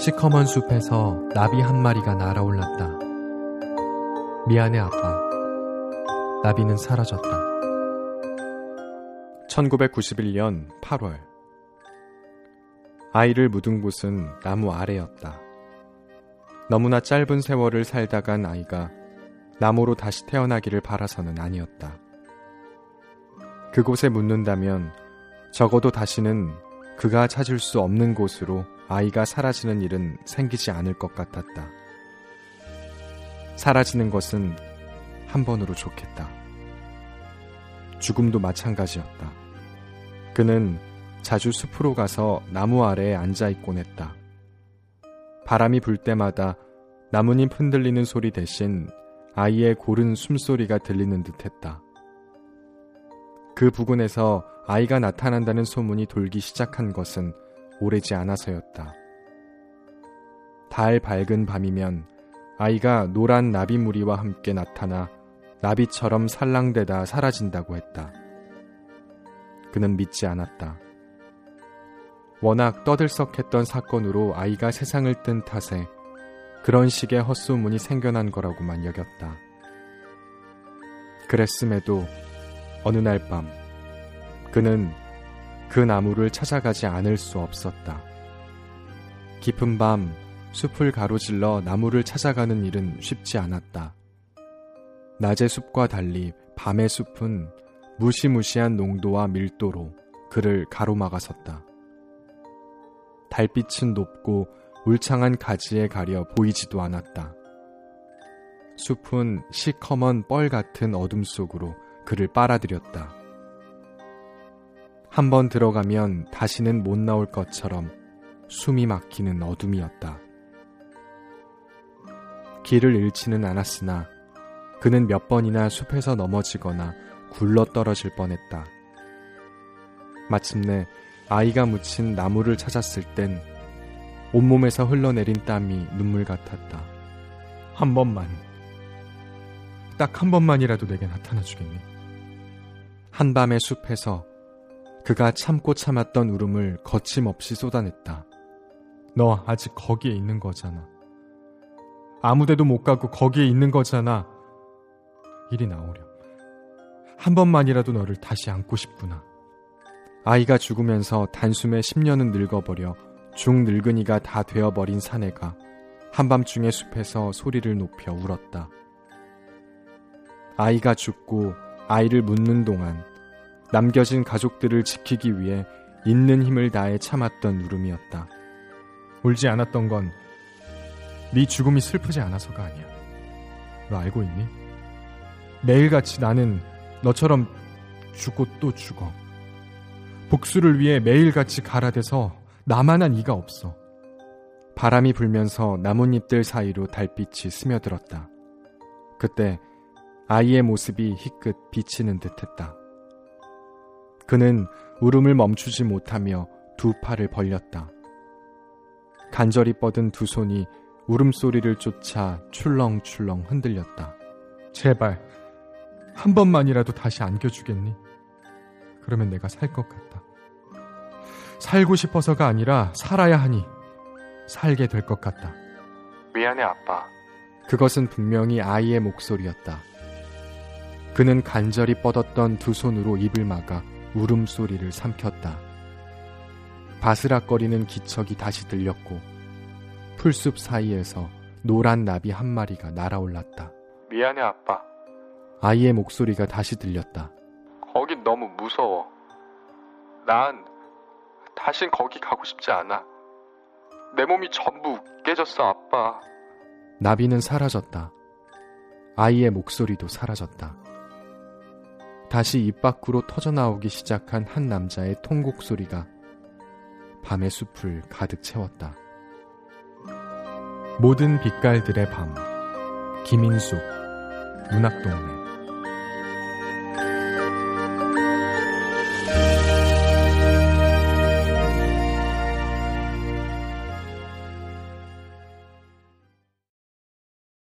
시커먼 숲에서 나비 한 마리가 날아올랐다. 미안해, 아빠. 나비는 사라졌다. 1991년 8월. 아이를 묻은 곳은 나무 아래였다. 너무나 짧은 세월을 살다 간 아이가 나무로 다시 태어나기를 바라서는 아니었다. 그곳에 묻는다면 적어도 다시는 그가 찾을 수 없는 곳으로 아이가 사라지는 일은 생기지 않을 것 같았다. 사라지는 것은 한 번으로 좋겠다. 죽음도 마찬가지였다. 그는 자주 숲으로 가서 나무 아래에 앉아 있곤 했다. 바람이 불 때마다 나뭇잎 흔들리는 소리 대신 아이의 고른 숨소리가 들리는 듯 했다. 그 부근에서 아이가 나타난다는 소문이 돌기 시작한 것은 오래지 않아서였다. 달 밝은 밤이면 아이가 노란 나비무리와 함께 나타나 나비처럼 살랑대다 사라진다고 했다. 그는 믿지 않았다. 워낙 떠들썩했던 사건으로 아이가 세상을 뜬 탓에 그런 식의 헛소문이 생겨난 거라고만 여겼다. 그랬음에도 어느 날 밤, 그는 그 나무를 찾아가지 않을 수 없었다. 깊은 밤, 숲을 가로질러 나무를 찾아가는 일은 쉽지 않았다. 낮의 숲과 달리 밤의 숲은 무시무시한 농도와 밀도로 그를 가로막아섰다. 달빛은 높고 울창한 가지에 가려 보이지도 않았다. 숲은 시커먼 뻘 같은 어둠 속으로 그를 빨아들였다. 한번 들어가면 다시는 못 나올 것처럼 숨이 막히는 어둠이었다. 길을 잃지는 않았으나 그는 몇 번이나 숲에서 넘어지거나 굴러 떨어질 뻔했다. 마침내 아이가 묻힌 나무를 찾았을 땐 온몸에서 흘러내린 땀이 눈물 같았다. 한 번만, 딱 한 번만이라도 내게 나타나 주겠니? 한밤의 숲에서 그가 참고 참았던 울음을 거침없이 쏟아냈다. 너 아직 거기에 있는 거잖아. 아무데도 못 가고 거기에 있는 거잖아. 이리 나오렴. 한 번만이라도 너를 다시 안고 싶구나. 아이가 죽으면서 단숨에 10년은 늙어버려 중 늙은이가 다 되어버린 사내가 한밤중에 숲에서 소리를 높여 울었다. 아이가 죽고 아이를 묻는 동안 남겨진 가족들을 지키기 위해 있는 힘을 다해 참았던 울음이었다. 울지 않았던 건 네 죽음이 슬프지 않아서가 아니야. 너 알고 있니? 매일같이 나는 너처럼 죽고 또 죽어. 복수를 위해 매일같이 갈아대서 나만한 이가 없어. 바람이 불면서 나뭇잎들 사이로 달빛이 스며들었다. 그때 아이의 모습이 희끗 비치는 듯 했다. 그는 울음을 멈추지 못하며 두 팔을 벌렸다. 간절히 뻗은 두 손이 울음소리를 쫓아 출렁출렁 흔들렸다. 제발, 한 번만이라도 다시 안겨주겠니? 그러면 내가 살 것 같다. 살고 싶어서가 아니라 살아야 하니 살게 될 것 같다. 미안해, 아빠. 그것은 분명히 아이의 목소리였다. 그는 간절히 뻗었던 두 손으로 입을 막아 울음소리를 삼켰다. 바스락거리는 기척이 다시 들렸고 풀숲 사이에서 노란 나비 한 마리가 날아올랐다. 미안해 아빠. 아이의 목소리가 다시 들렸다. 거긴 너무 무서워. 난 다신 거기 가고 싶지 않아. 내 몸이 전부 깨졌어 아빠. 나비는 사라졌다. 아이의 목소리도 사라졌다. 다시 입 밖으로 터져나오기 시작한 한 남자의 통곡 소리가 밤의 숲을 가득 채웠다. 모든 빛깔들의 밤 김인숙 문학동네